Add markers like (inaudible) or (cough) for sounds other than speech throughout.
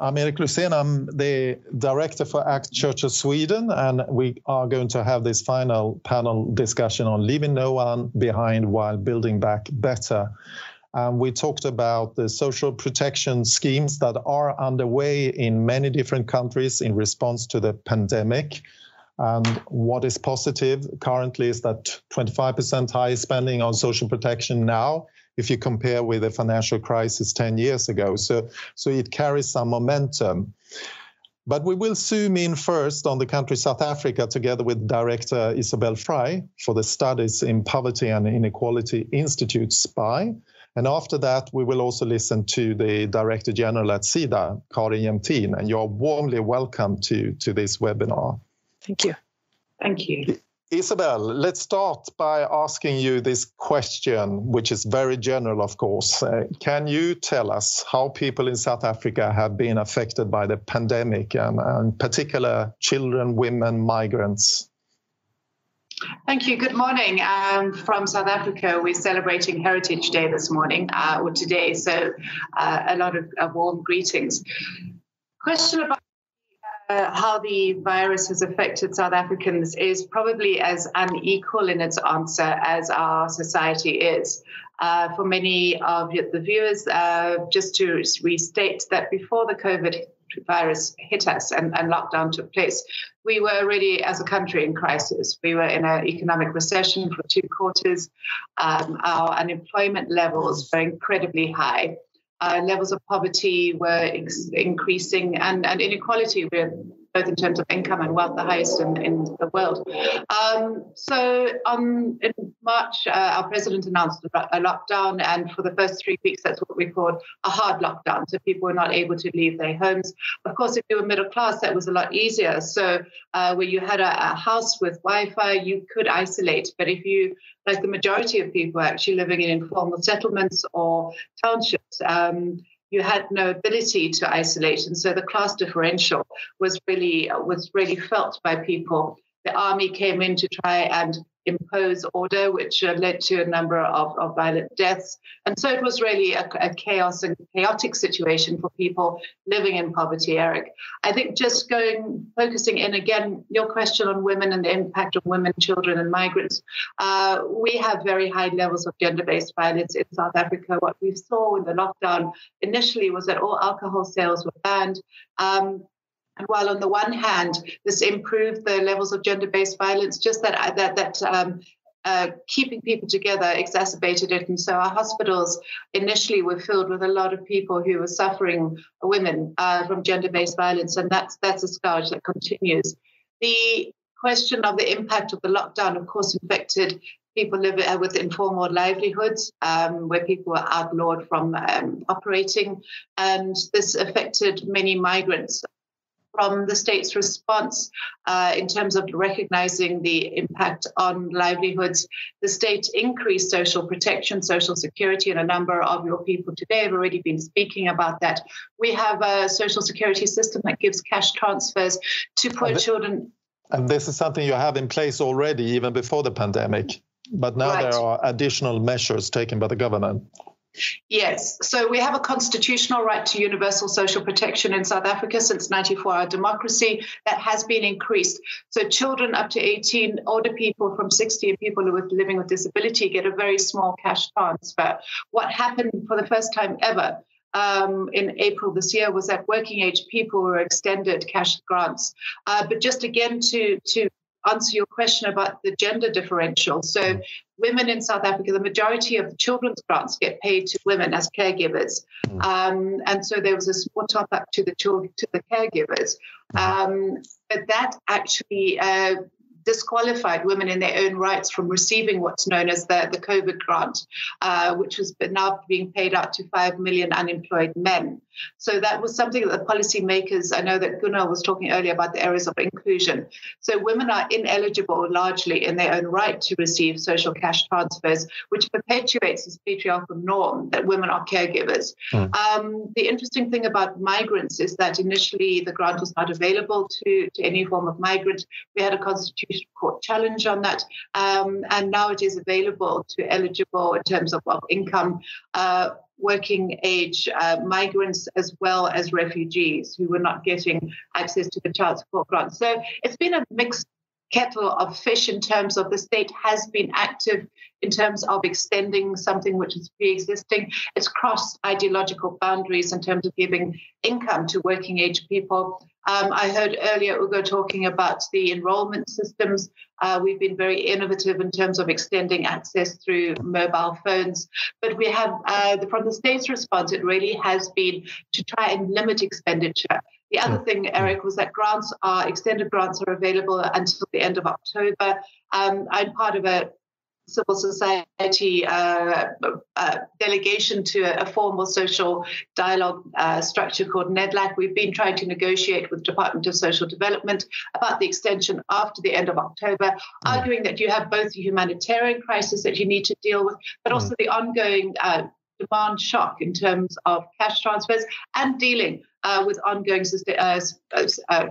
I'm Erik Lusén. I'm the director for ACT Church of Sweden, and we are going to have this final panel discussion on leaving no one behind while building back better. Um, we talked about the social protection schemes that are underway in many different countries in response to the pandemic. And what is positive currently is that 25% higher spending on social protection now if you compare with the financial crisis 10 years ago. So, so it carries some momentum. But we will zoom in first on the country South Africa together with director Isobel Frye for the Studies in Poverty and Inequality Institute, SPI. And after that, we will also listen to the Director General at SIDA, Karin Jämtin, and you're warmly welcome to, to this webinar. Thank you. Thank you. Isobel, let's start by asking you this question, which is very general, of course. Uh, can you tell us how people in South Africa have been affected by the pandemic, and, and in particular children, women, migrants? Thank you. Good morning. Um, from South Africa, we're celebrating Heritage Day this morning uh, or today, so uh, a lot of, of warm greetings. Question about uh, how the virus has affected South Africans is probably as unequal in its answer as our society is. Uh, for many of the viewers, uh, just to restate that before the COVID virus hit us and, and lockdown took place, we were already, as a country, in crisis. We were in an economic recession for two quarters. Um, our unemployment levels were incredibly high uh, levels of poverty were ex- increasing and, and inequality were both in terms of income and wealth the highest in, in the world. Um, so on, in March, uh, our president announced a, lockdown, and for the first three weeks, that's what we called a hard lockdown. So people were not able to leave their homes. Of course, if you were middle class, that was a lot easier. So uh, where you had a, a house with Wi-Fi, you could isolate. But if you like the majority of people are actually living in informal settlements or townships, um, you had no ability to isolate, and so the class differential was really was really felt by people. The army came in to try and impose order, which uh, led to a number of, of violent deaths. And so it was really a, a, chaos and chaotic situation for people living in poverty, Eric. I think just going, focusing in again, your question on women and the impact on women, children, and migrants. Uh, we have very high levels of gender based violence in South Africa. What we saw in the lockdown initially was that all alcohol sales were banned. Um, and while on the one hand, this improved the levels of gender-based violence, just that that that um, uh, keeping people together exacerbated it. And so our hospitals initially were filled with a lot of people who were suffering, women uh, from gender-based violence, and that's that's a scourge that continues. The question of the impact of the lockdown, of course, infected people live uh, with informal livelihoods um, where people were outlawed from um, operating. And this affected many migrants from the state's response uh, in terms of recognizing the impact on livelihoods. The state increased social protection, social security, and a number of your people today have already been speaking about that. We have a social security system that gives cash transfers to poor children. And this is something you have in place already, even before the pandemic. But now right. there are additional measures taken by the government. Yes. So we have a constitutional right to universal social protection in South Africa since 94 our democracy that has been increased. So children up to 18, older people from 60, and people with living with disability get a very small cash transfer. What happened for the first time ever um, in April this year was that working age people were extended cash grants. Uh, but just again to to answer your question about the gender differential. So, women in South Africa, the majority of the children's grants get paid to women as caregivers, hmm. um, and so there was a small top up to the children to the caregivers. Hmm. Um, but that actually uh, disqualified women in their own rights from receiving what's known as the, the COVID grant, uh, which was now being paid out to 5 million unemployed men. So that was something that the policymakers, I know that Gunnar was talking earlier about the areas of inclusion. So women are ineligible largely in their own right to receive social cash transfers, which perpetuates this patriarchal norm that women are caregivers. Mm. Um, the interesting thing about migrants is that initially the grant was not available to, to any form of migrant. We had a court challenge on that, um, and now it is available to eligible in terms of, of income. Uh, working age uh, migrants as well as refugees who were not getting access to the child support grant. So it's been a mixed kettle of fish in terms of the state has been active in terms of extending something which is pre-existing. It's crossed ideological boundaries in terms of giving income to working age people. Um, I heard earlier Ugo talking about the enrollment systems. Uh, we've been very innovative in terms of extending access through mobile phones. But we have, uh, the, from the state's response, it really has been to try and limit expenditure. The other thing, Eric, was that grants are extended grants are available until the end of October. Um, I'm part of a civil society uh, uh, delegation to a, a, formal social dialogue uh, structure called NEDLAC. We've been trying to negotiate with Department of Social Development about the extension after the end of October, mm. arguing that you have both the humanitarian crisis that you need to deal with, but also mm. the ongoing uh, demand shock in terms of cash transfers and dealing uh, with ongoing uh, uh,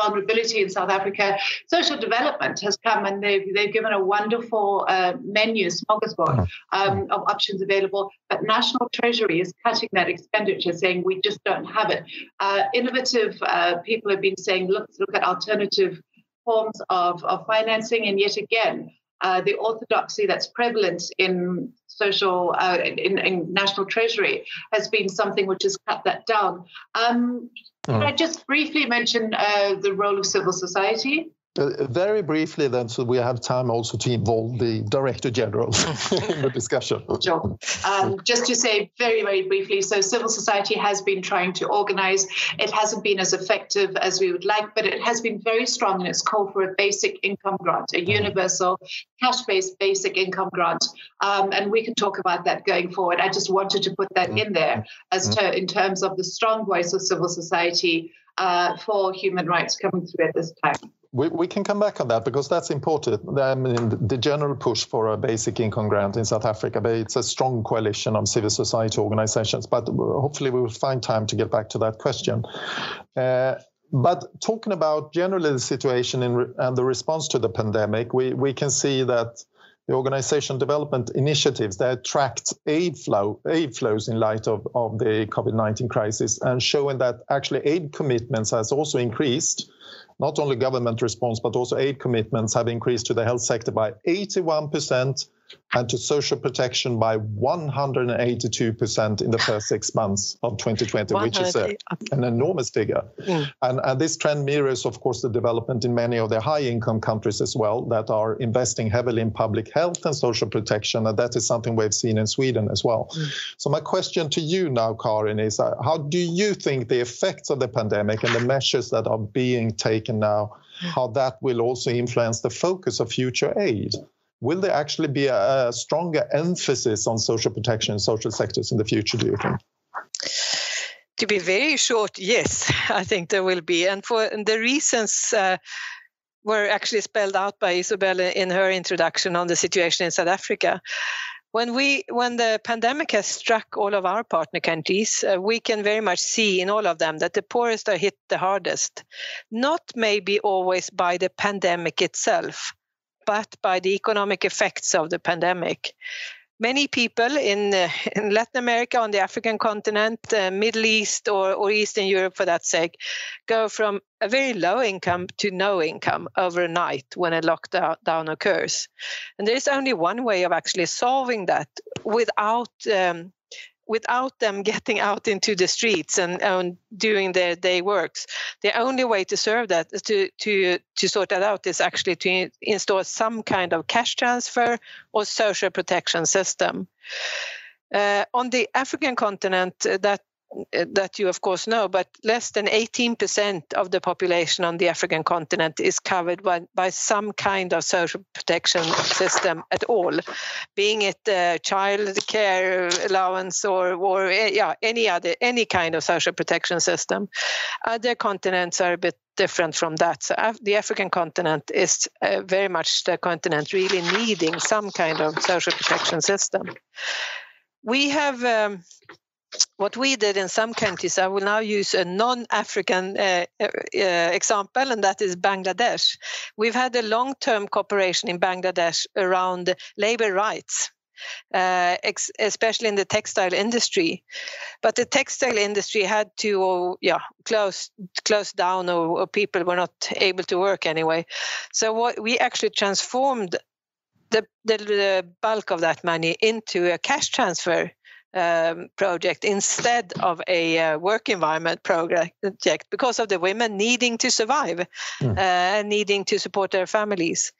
vulnerability in South Africa. Social development has come and they've, they've given a wonderful uh, menu, smorgasbord um, of options available. But National Treasury is cutting that expenditure, saying we just don't have it. Uh, innovative uh, people have been saying, look, look at alternative forms of, of financing. And yet again, uh, the orthodoxy that's prevalent in social uh, in, in, national treasury has been something which has cut that down. Um, Can I just briefly mention uh, the role of civil society? Uh, very briefly, then, so we have time also to involve the Director General (laughs) in the discussion. Sure. Um, just to say very, very briefly so, civil society has been trying to organize. It hasn't been as effective as we would like, but it has been very strong in its call for a basic income grant, a universal cash based basic income grant. Um, and we can talk about that going forward. I just wanted to put that in there as to, in terms of the strong voice of civil society uh, for human rights coming through at this time. We, we can come back on that because that's important. I mean, the general push for a basic income grant in South Africa, but it's a strong coalition of civil society organizations. But hopefully, we will find time to get back to that question. Uh, but talking about generally the situation in, and the response to the pandemic, we, we can see that the organization development initiatives that attract aid flow aid flows in light of, of the COVID-19 crisis and showing that actually aid commitments has also increased not only government response, but also aid commitments have increased to the health sector by 81% and to social protection by 182% in the first six months of 2020, which is a, an enormous figure. Mm. And, and this trend mirrors, of course, the development in many of the high income countries as well that are investing heavily in public health and social protection. And that is something we've seen in Sweden as well. Mm. So, my question to you now, Karin, is uh, how do you think the effects of the pandemic and the measures that are being taken now? Mm. How that will also influence the focus of future aid? Will there actually be a, a stronger emphasis on social protection and social sectors in the future, do you think? To be very short, yes, I think there will be. And for the reasons uh, were actually spelled out by Isabella in her introduction on the situation in South Africa. When we when the pandemic has struck all of our partner countries, uh, we can very much see in all of them that the poorest are hit the hardest. Not maybe always by the pandemic itself, but by the economic effects of the pandemic. Many people in, in Latin America, on the African continent, uh, Middle East, or, or Eastern Europe for that sake, go from a very low income to no income overnight when a lockdown occurs. And there is only one way of actually solving that without um, without them (laughs) getting out into the streets and, and doing their day works. The only way to serve that to to to sort that out is actually to install some kind of cash transfer or social protection system. Uh, on the African continent, uh, that that you of course know, but less than 18% of the population on the African continent is covered by, by some kind of social protection system at all, being it uh, child care allowance or, or eh, yeah, any other any kind of social protection system. Other continents are a bit different from that. So the African continent is uh, very much the continent really needing some kind of social protection system. We have. Um, what we did in some countries, I will now use a non African uh, uh, uh, example, and that is Bangladesh. We've had a long term cooperation in Bangladesh around labor rights. uh, ex- especially in the textile industry. But the textile industry had to, yeah, close close down, or, or people were not able to work anyway. So what we actually transformed the, the, the bulk of that money into a cash transfer um, project instead of a uh, work environment project because of the women needing to survive mm. uh, needing to support their families.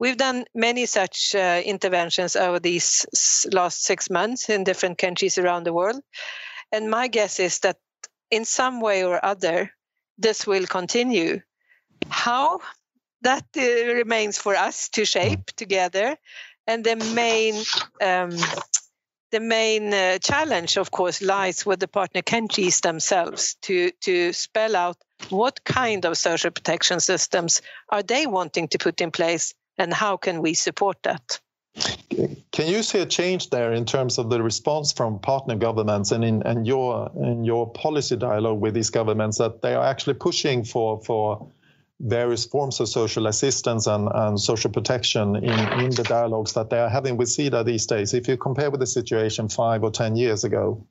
We've done many such uh, interventions over these last six months in different countries around the world. And my guess is that in some way or other, this will continue. How? That uh, remains for us to shape together. And the main um, the main uh, challenge, of course, lies with the partner countries themselves to, to spell out what kind of social protection systems are they wanting to put in place and how can we support that. Can you see a change there in terms of the response from partner governments and in and your in your policy dialogue with these governments that they are actually pushing for for various forms of social assistance and, and social protection in, in the dialogues that they are having with SIDA these days, if you compare with the situation five or 10 years ago?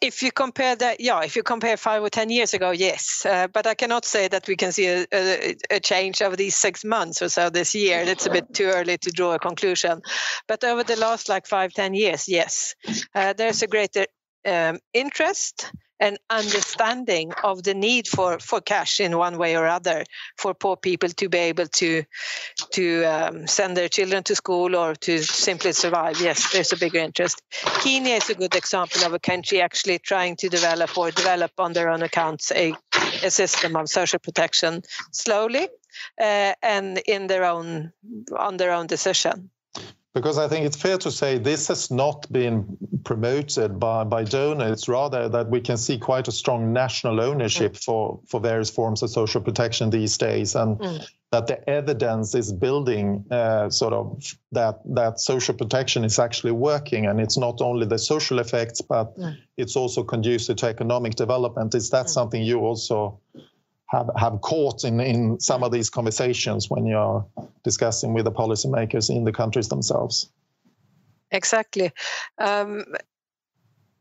If you compare that, yeah, if you compare five or 10 years ago, yes. Uh, but I cannot say that we can see a, a, a, change over these six months or so this year. It's a bit too early to draw a conclusion. But over the last like five, 10 years, yes, uh, there's a greater um, interest an understanding of the need for, for cash in one way or other for poor people to be able to to um, send their children to school or to simply survive. Yes, there's a bigger interest. Kenya is a good example of a country actually trying to develop or develop on their own accounts a, a system of social protection slowly uh, and in their own on their own decision because I think it's fair to say this has not been promoted by, by donors. It's rather that we can see quite a strong national ownership mm. for, for various forms of social protection these days, and mm. that the evidence is building uh, sort of that that social protection is actually working, and it's not only the social effects, but mm. it's also conducive to economic development. Is that mm. something you also have, have caught in, in some of these conversations when you're discussing with the policymakers in the countries themselves. Exactly. Um,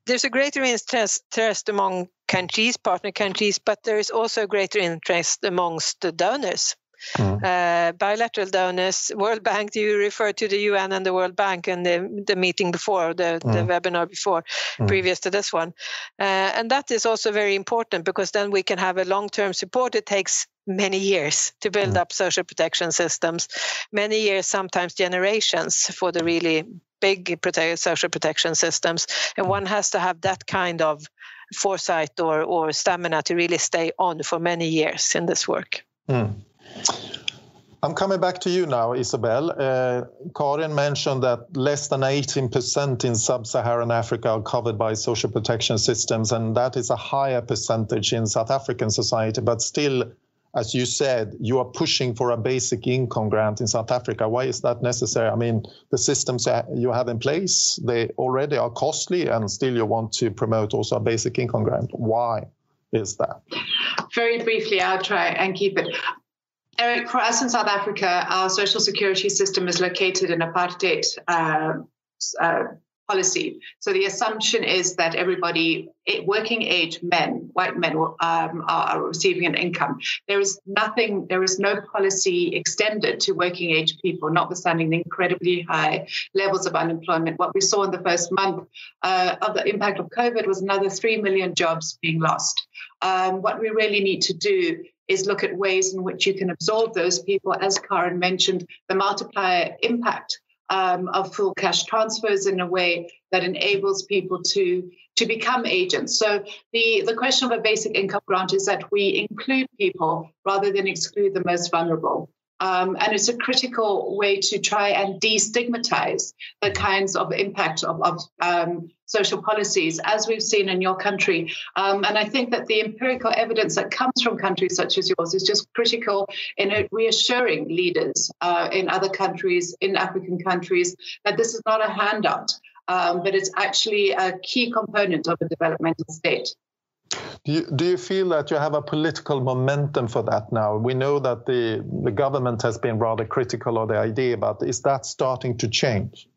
there's a greater interest among countries, partner countries, but there is also a greater interest amongst the donors. Mm. Uh, bilateral donors, World Bank, you refer to the UN and the World Bank and the, the meeting before, the, mm. the webinar before, mm. previous to this one. Uh, and that is also very important because then we can have a long term support. It takes many years to build mm. up social protection systems, many years, sometimes generations for the really big social protection systems. And one has to have that kind of foresight or, or stamina to really stay on for many years in this work. Mm. I'm coming back to you now, Isobel. Uh, Karin mentioned that less than 18% in sub Saharan Africa are covered by social protection systems, and that is a higher percentage in South African society. But still, as you said, you are pushing for a basic income grant in South Africa. Why is that necessary? I mean, the systems you have in place, they already are costly, and still you want to promote also a basic income grant. Why is that? Very briefly, I'll try and keep it. Eric, for us in South Africa, our social security system is located in apartheid uh, uh, policy. So the assumption is that everybody, eh, working age men, white men, um, are receiving an income. There is nothing, there is no policy extended to working age people, notwithstanding the incredibly high levels of unemployment. What we saw in the first month uh, of the impact of COVID was another 3 million jobs being lost. Um, what we really need to do is look at ways in which you can absorb those people, as Karen mentioned, the multiplier impact um, of full cash transfers in a way that enables people to to become agents. So the, the question of a basic income grant is that we include people rather than exclude the most vulnerable. Um, and it's a critical way to try and destigmatize the kinds of impact of, of um, social policies, as we've seen in your country. Um, and I think that the empirical evidence that comes from countries such as yours is just critical in reassuring leaders uh, in other countries, in African countries, that this is not a handout, um, but it's actually a key component of a developmental state. Do you, do you feel that you have a political momentum for that now? We know that the, the government has been rather critical of the idea, but is that starting to change?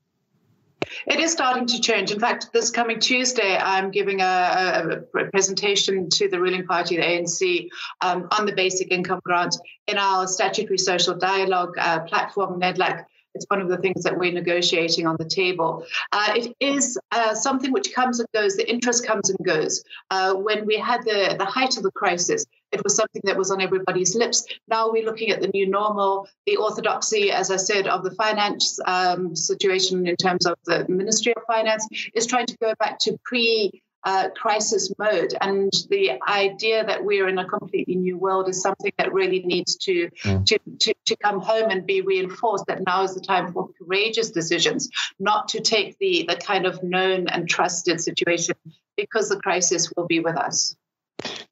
It is starting to change. In fact, this coming Tuesday, I'm giving a, a presentation to the ruling party, the ANC, um, on the basic income grant in our statutory social dialogue uh, platform, NEDLAC. It's one of the things that we're negotiating on the table. Uh, it is uh, something which comes and goes. The interest comes and goes. Uh, when we had the, the height of the crisis, it was something that was on everybody's lips. Now we're looking at the new normal, the orthodoxy, as I said, of the finance um, situation in terms of the Ministry of Finance is trying to go back to pre uh, crisis mode. And the idea that we're in a completely new world is something that really needs to, mm. to, to, to, come home and be reinforced that now is the time for courageous decisions, not to take the, the kind of known and trusted situation because the crisis will be with us.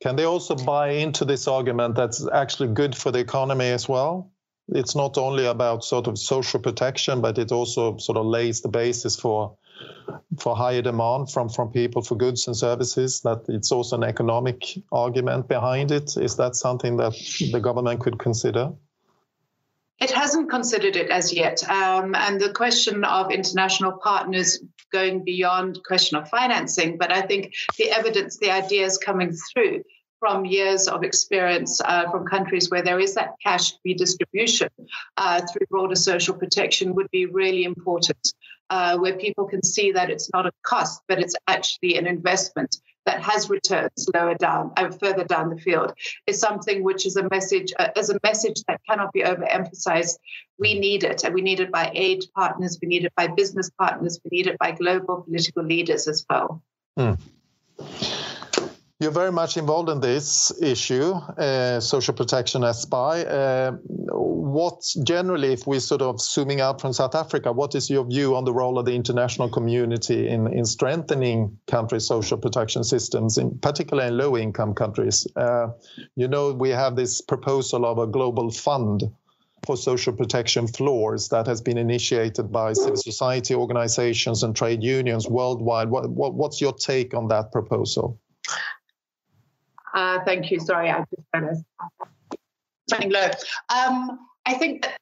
Can they also buy into this argument that's actually good for the economy as well? It's not only about sort of social protection, but it also sort of lays the basis for for higher demand from from people for goods and services that it's also an economic argument behind it is that something that the government could consider it hasn't considered it as yet. Um, and the question of international partners going beyond question of financing but i think the evidence the ideas coming through from years of experience uh, from countries where there is that cash redistribution uh, through broader social protection would be really important uh, where people can see that it's not a cost, but it's actually an investment that has returns lower down, uh, further down the field, is something which is a message, uh, is a message that cannot be overemphasized. We need it, and we need it by aid partners, we need it by business partners, we need it by global political leaders as well. Mm. You're very much involved in this issue, uh, social protection as SPI. Uh, what generally, if we're sort of zooming out from South Africa, what is your view on the role of the international community in, in strengthening countries' social protection systems, in particular in low-income countries? Uh, you know, we have this proposal of a global fund for social protection floors that has been initiated by civil society organizations and trade unions worldwide. What, what, what's your take on that proposal? Uh, thank you. Sorry, I just finished something low. Um, I think that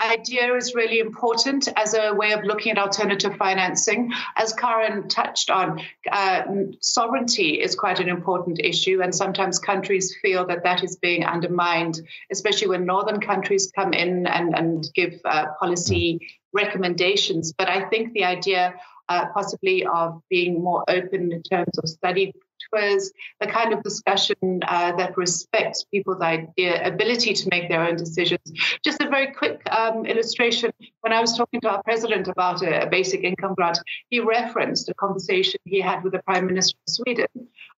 idea is really important as a way of looking at alternative financing. As Karen touched on, uh, sovereignty is quite an important issue, and sometimes countries feel that that is being undermined, especially when northern countries come in and, and give uh, policy recommendations. But I think the idea uh, possibly of being more open in terms of study was the kind of discussion uh, that respects people's idea, ability to make their own decisions. Just a very quick um, illustration. When I was talking to our president about a, a, basic income grant, he referenced a conversation he had with the prime minister of Sweden,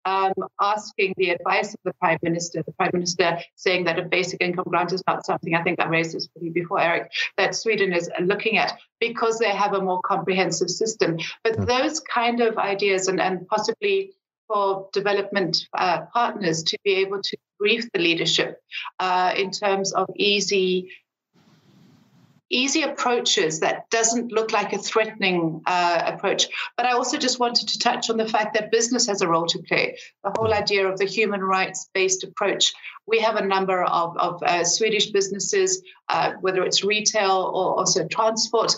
um, asking the advice of the prime minister. The prime minister saying that a basic income grant is not something I think I raised this with you before, Eric, that Sweden is looking at because they have a more comprehensive system. But hmm. those kind of ideas and, and possibly for development uh, partners to be able to brief the leadership uh, in terms of easy easy approaches that doesn't look like a threatening uh, approach. But I also just wanted to touch on the fact that business has a role to play. The whole idea of the human rights based approach. We have a number of, of uh, Swedish businesses, uh, whether it's retail or also transport,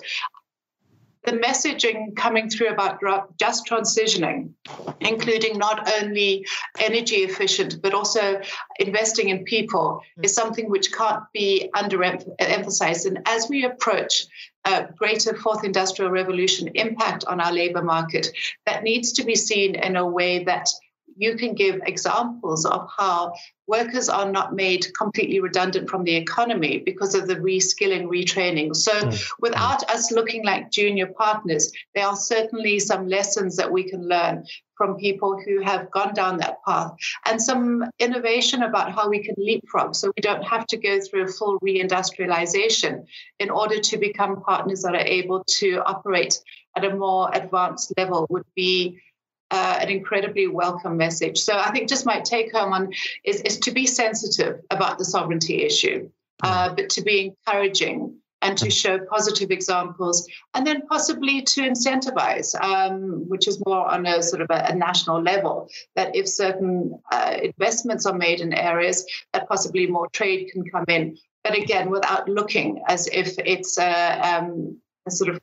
the messaging coming through about just transitioning, including not only energy efficient, but also investing in people, mm. is something which can't be underemphasized. And as we approach a greater fourth industrial revolution impact on our labor market, that needs to be seen in a way that you can give examples of how workers are not made completely redundant from the economy because of the reskilling, retraining. So, mm. without us looking like junior partners, there are certainly some lessons that we can learn from people who have gone down that path and some innovation about how we can leapfrog so we don't have to go through a full reindustrialization in order to become partners that are able to operate at a more advanced level would be uh, an incredibly welcome message. So I think just my take home on is, is to be sensitive about the sovereignty issue, uh, mm. but to be encouraging and to show positive examples, and then possibly to incentivize, um, which is more on a sort of a, a national level, that if certain uh, investments are made in areas, that possibly more trade can come in. But again, without looking as if it's a, um, a sort of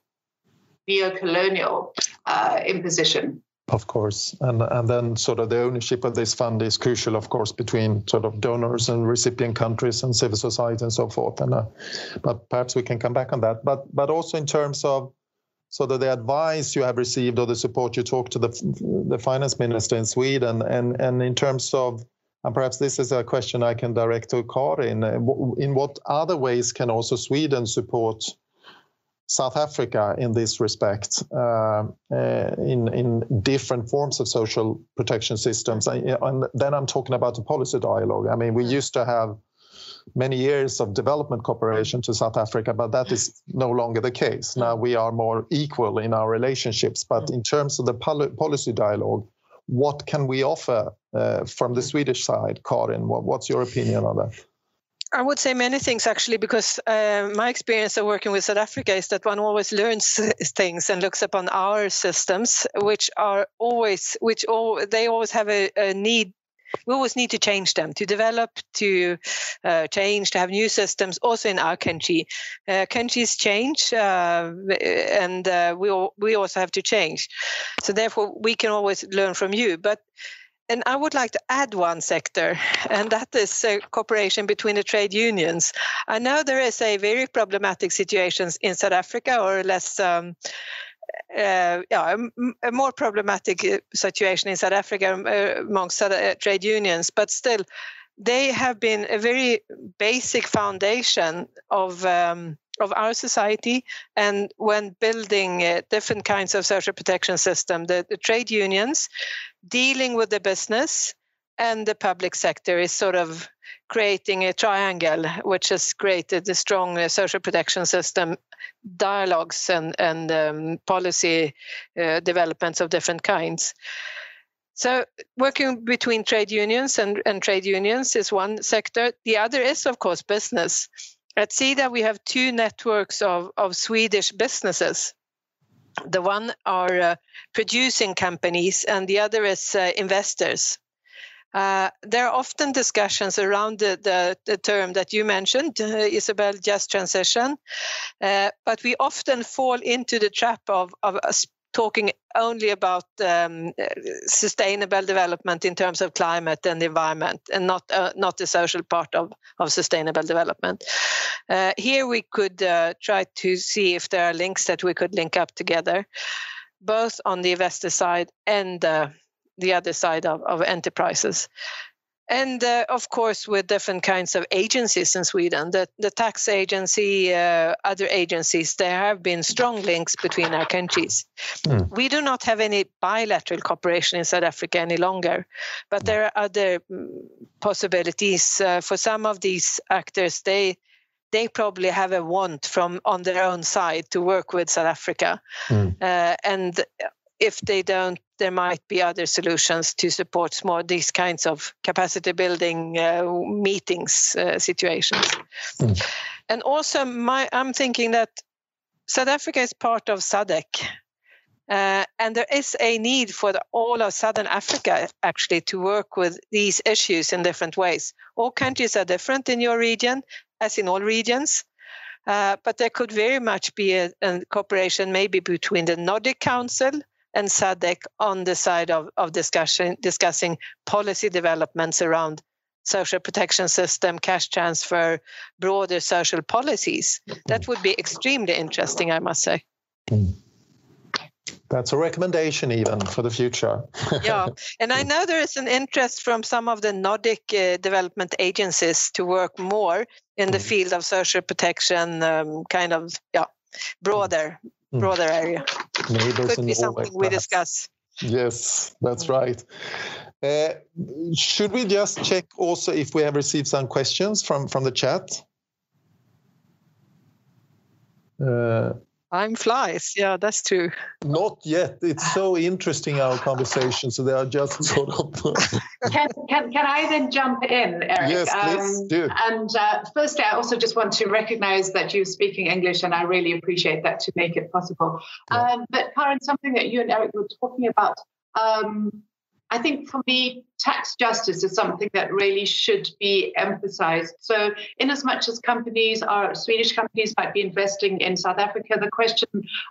neo-colonial uh, imposition. Of course, and and then sort of the ownership of this fund is crucial, of course, between sort of donors and recipient countries and civil society and so forth. And uh, but perhaps we can come back on that. But but also in terms of sort of the advice you have received or the support you talk to the the finance minister in Sweden, and and in terms of and perhaps this is a question I can direct to Karin. Uh, in what other ways can also Sweden support South Africa in this respect, uh, uh, in in different forms of social protection systems. And then I'm talking about the policy dialogue. I mean, we used to have many years of development cooperation to South Africa, but that is no longer the case. Now we are more equal in our relationships. But in terms of the policy dialogue, what can we offer uh, from the Swedish side, Karin? what's your opinion on that? I would say many things actually, because uh, my experience of working with South Africa is that one always learns (laughs) things and looks upon our systems, which are always, which all they always have a, a need. We always need to change them, to develop, to uh, change, to have new systems. Also in our country, uh, countries change, uh, and uh, we all, we also have to change. So therefore, we can always learn from you, but and I would like to add one sector, and that is uh, cooperation between the trade unions. I know there is a very problematic situation in South Africa, or less, um, uh, yeah, a, a, more problematic uh, situation in South Africa um, uh, amongst uh, trade unions, but still, they have been a very basic foundation of. Um, of our society and when building uh, different kinds of social protection system the, the trade unions dealing with the business and the public sector is sort of creating a triangle which has created a strong uh, social protection system dialogues and, and um, policy uh, developments of different kinds. So working between trade unions and, and trade unions is one sector. The other is of course business at sida we have two networks of, of swedish businesses the one are uh, producing companies and the other is uh, investors. Uh, there are often discussions around the, the, the term that you mentioned, uh, Isobel, just transition, uh, but we often fall into the trap of, of talking only about um, sustainable development in terms of climate and environment, and not uh, not the social part of of sustainable development. Uh, here we could uh, try to see if there are links that we could link up together, both on the investor side and uh, the other side of, of enterprises and uh, of course with different kinds of agencies in sweden the, the tax agency uh, other agencies there have been strong links between our countries mm. we do not have any bilateral cooperation in south africa any longer but there are other mm, possibilities uh, for some of these actors they they probably have a want from on their own side to work with south africa mm. and if they don't, there might be other solutions to support more these kinds of capacity building uh, meetings uh, situations. Mm. And also, my, I'm thinking that South Africa is part of SADC. Uh, and there is a need for the, all of Southern Africa actually to work with these issues in different ways. All countries are different in your region, as in all regions. Uh, but there could very much be a, a, cooperation maybe between the Nordic Council and SADC on the side of, of discussion, discussing policy developments around social protection system, cash transfer, broader social policies. That would be extremely interesting, I must say. That's a recommendation, even for the future. (laughs) yeah, and I know there is an interest from some of the Nordic uh, development agencies to work more in the mm. field of social protection, um, kind of yeah, broader Hmm. broader area. Neighbors Could be something we discuss. Yes, that's right. Uh, should we just check also if we have received some questions from from the chat? Uh, Time flies. Yeah, that's true. Not yet. It's so interesting our conversation. So they are just (laughs) sort of. can, can can I then jump in, Eric? Yes, please um, do. And uh, firstly, I also just want to recognise that you're speaking English, and I really appreciate that to make it possible. Yeah. Um, but Karen, something that you and Eric were talking about. Um, I think for me, tax justice is something that really should be emphasized. So, in as much as companies are Swedish companies might be investing in South Africa, the question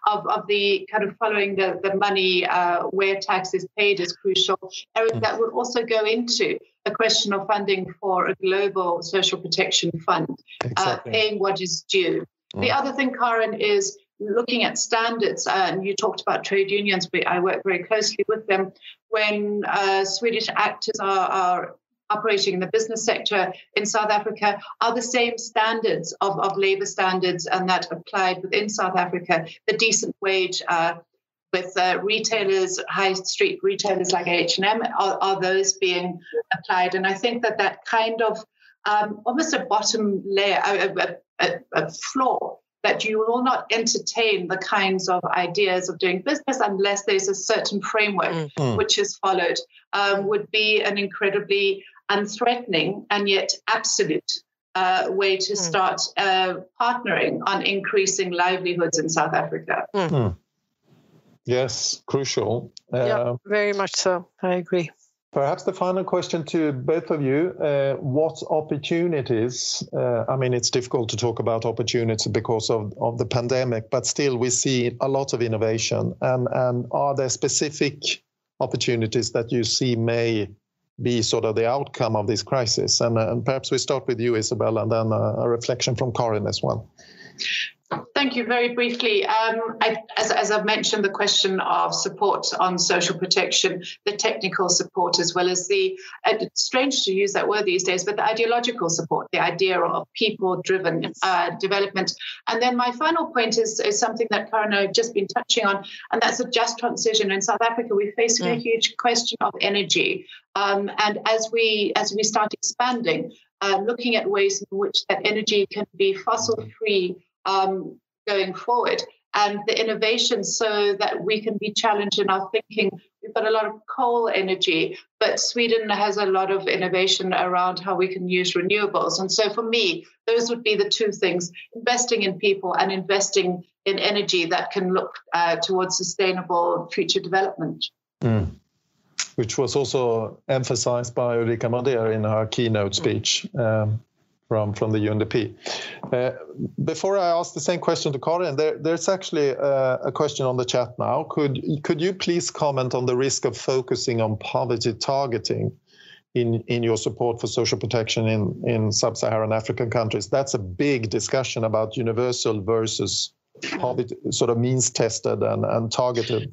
of, of the kind of following the, the money uh, where tax is paid is crucial. Eric, mm. that would also go into a question of funding for a global social protection fund, uh, exactly. uh, paying what is due. Mm. The other thing, Karen, is looking at standards, uh, and you talked about trade unions, I work very closely with them. When uh, Swedish actors are, are, operating in the business sector in South Africa, are the same standards of, of labor standards and that applied within South Africa, the decent wage. Uh, with uh, retailers, high street retailers like H&M, are, are, those being applied? And I think that that kind of um, almost a bottom layer, a, a, a, floor that you will not entertain the kinds of ideas of doing business unless there's a certain framework mm-hmm. which is followed, um, would be an incredibly unthreatening and yet absolute uh, way to mm. start uh, partnering on increasing livelihoods in South Africa. Mm. Yes, crucial. Uh, yeah, very much so. I agree. Perhaps the final question to both of you uh, what opportunities? Uh, I mean, it's difficult to talk about opportunities because of, of the pandemic, but still, we see a lot of innovation. And, and are there specific opportunities that you see may be sort of the outcome of this crisis? And, uh, and perhaps we start with you, Isobel, and then a, reflection from Karin as well. Thank you. Very briefly, um, I, as, as, I've mentioned, the question of support on social protection, the technical support, as well as the uh, strange to use that word these days, but the ideological support, the idea of people driven uh, development. And then my final point is, is something that Karen and I have just been touching on, and that's a just transition. In South Africa, we're facing mm. a huge question of energy. Um, and as we as we start expanding, uh, looking at ways in which that energy can be fossil free um, going forward and the innovation so that we can be challenged in our thinking. We've got a lot of coal energy, but Sweden has a lot of innovation around how we can use renewables. And so for me, those would be the two things investing in people and investing in energy that can look uh, towards sustainable future development. Mm. Which was also emphasized by Ulrika Modéer in her keynote speech. Um, from from the UNDP. Uh, before I ask the same question to Karin, there, there's actually a, uh, a, question on the chat now. Could could you please comment on the risk of focusing on poverty targeting in in your support for social protection in in sub-Saharan African countries? That's a big discussion about universal versus poverty, sort of means tested and, and targeted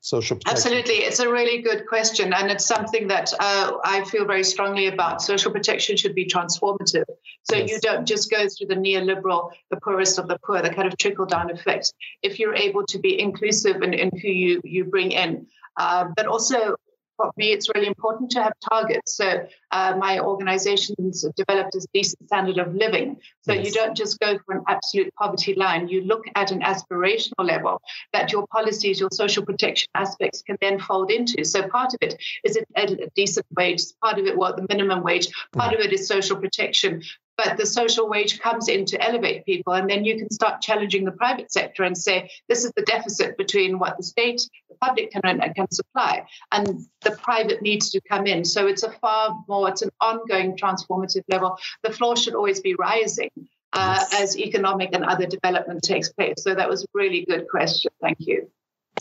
social protection? Absolutely. It's a really good question. And it's something that uh, I feel very strongly about. Social protection should be transformative. So yes. you don't just go through the neoliberal, the poorest of the poor, the kind of trickle down effect. If you're able to be inclusive in, in who you, you bring in, uh, but also for me, it's really important to have targets. So uh, my organization's developed a decent standard of living. So yes. you don't just go for an absolute poverty line. You look at an aspirational level that your policies, your social protection aspects can then fold into. So part of it is a, a decent wage. Part of it, well, the minimum wage. Part mm. of it is social protection but the social wage comes in to elevate people and then you can start challenging the private sector and say this is the deficit between what the state the public can, and can supply and the private needs to come in. So it's a far more it's an ongoing transformative level. The floor should always be rising uh, as economic and other development takes place. So that was a really good question. Thank you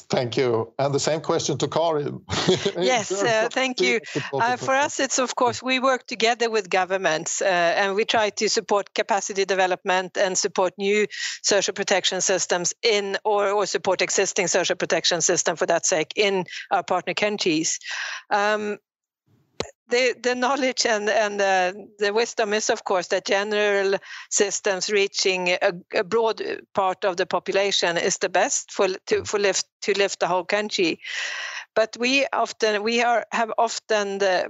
Thank you. And the same question to Karin. (laughs) yes, uh, thank you. Uh, for us, it's of course, we work together with governments uh, and we try to support capacity development and support new social protection systems in, or, or support existing social protection system for that sake, in our partner countries. Um, the, the knowledge and, and the, the wisdom is, of course, that general systems reaching a, a, broad part of the population is the best for to for lift to lift the whole country. But we often we are have often the,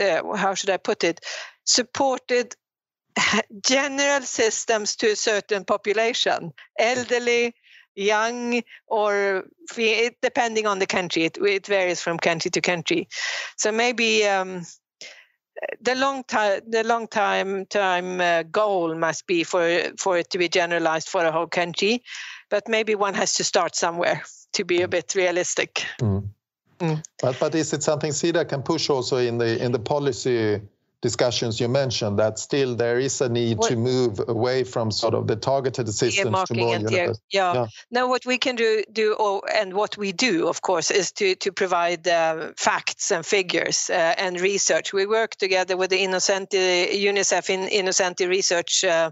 uh, how should I put it supported (laughs) general systems to a certain population, elderly, young or depending on the country it, it varies from country to country so maybe um, the long time the long time time uh, goal must be for for it to be generalized for a whole country but maybe one has to start somewhere to be a bit realistic mm. Mm. But but is it something Sida can push also in the in the policy discussions you mentioned that still there is a need what, to move away from sort of the targeted systems to more universal. Yeah. yeah. Now, what we can do, do oh, and what we do, of course, is to to provide uh, facts and figures uh, and research. We work together with the Innocenti, UNICEF in Innocenti research uh,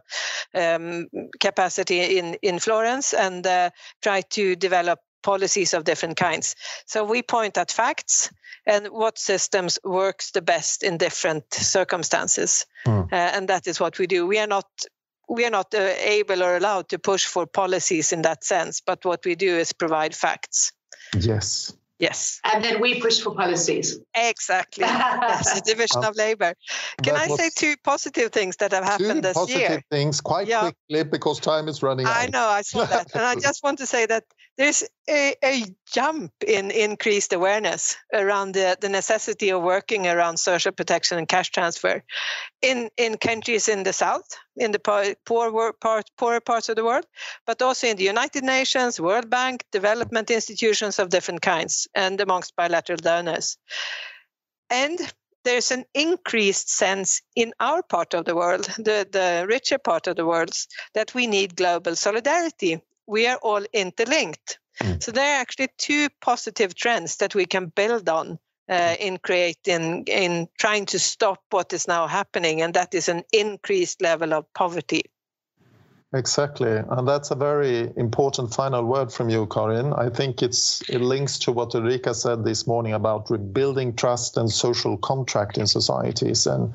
um, capacity in in Florence and uh, try to develop policies of different kinds. So we point at facts and what systems works the best in different circumstances, mm. uh, and that is what we do. We are not we are not uh, able or allowed to push for policies in that sense, but what we do is provide facts. Yes. Yes. And then we push for policies. Exactly. yes, the (laughs) division of labor. Can I say two positive things that have happened this positive year? Positive things quite yeah. quickly because time is running out. I know, I saw that. and I (laughs) just want to say that there's a, a, jump in increased awareness around the, the necessity of working around social protection and cash transfer in, in countries in the south, in the poor part, poorer parts of the world, but also in the United Nations, World Bank, development institutions of different kinds, and amongst bilateral donors. And there's an increased sense in our part of the world, the, the richer part of the world, that we need global solidarity we are all interlinked. Mm. So there are actually two positive trends that we can build on uh, in creating, in trying to stop what is now happening, and that is an increased level of poverty. Exactly, and that's a very important final word from you, Karin. I think it's it links to what Ulrika said this morning about rebuilding trust and social contract in societies, and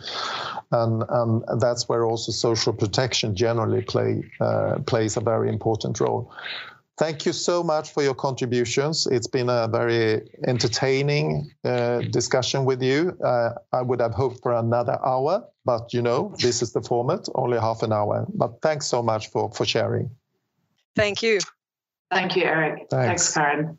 and and that's where also social protection generally play uh, plays a very important role. Thank you so much for your contributions. It's been a very entertaining uh, discussion with you. Uh, I would have hoped for another hour, but you know, this is the format, only half an hour. But thanks so much for, for sharing. Thank you. Thank you, Eric. Thanks, thanks Karin.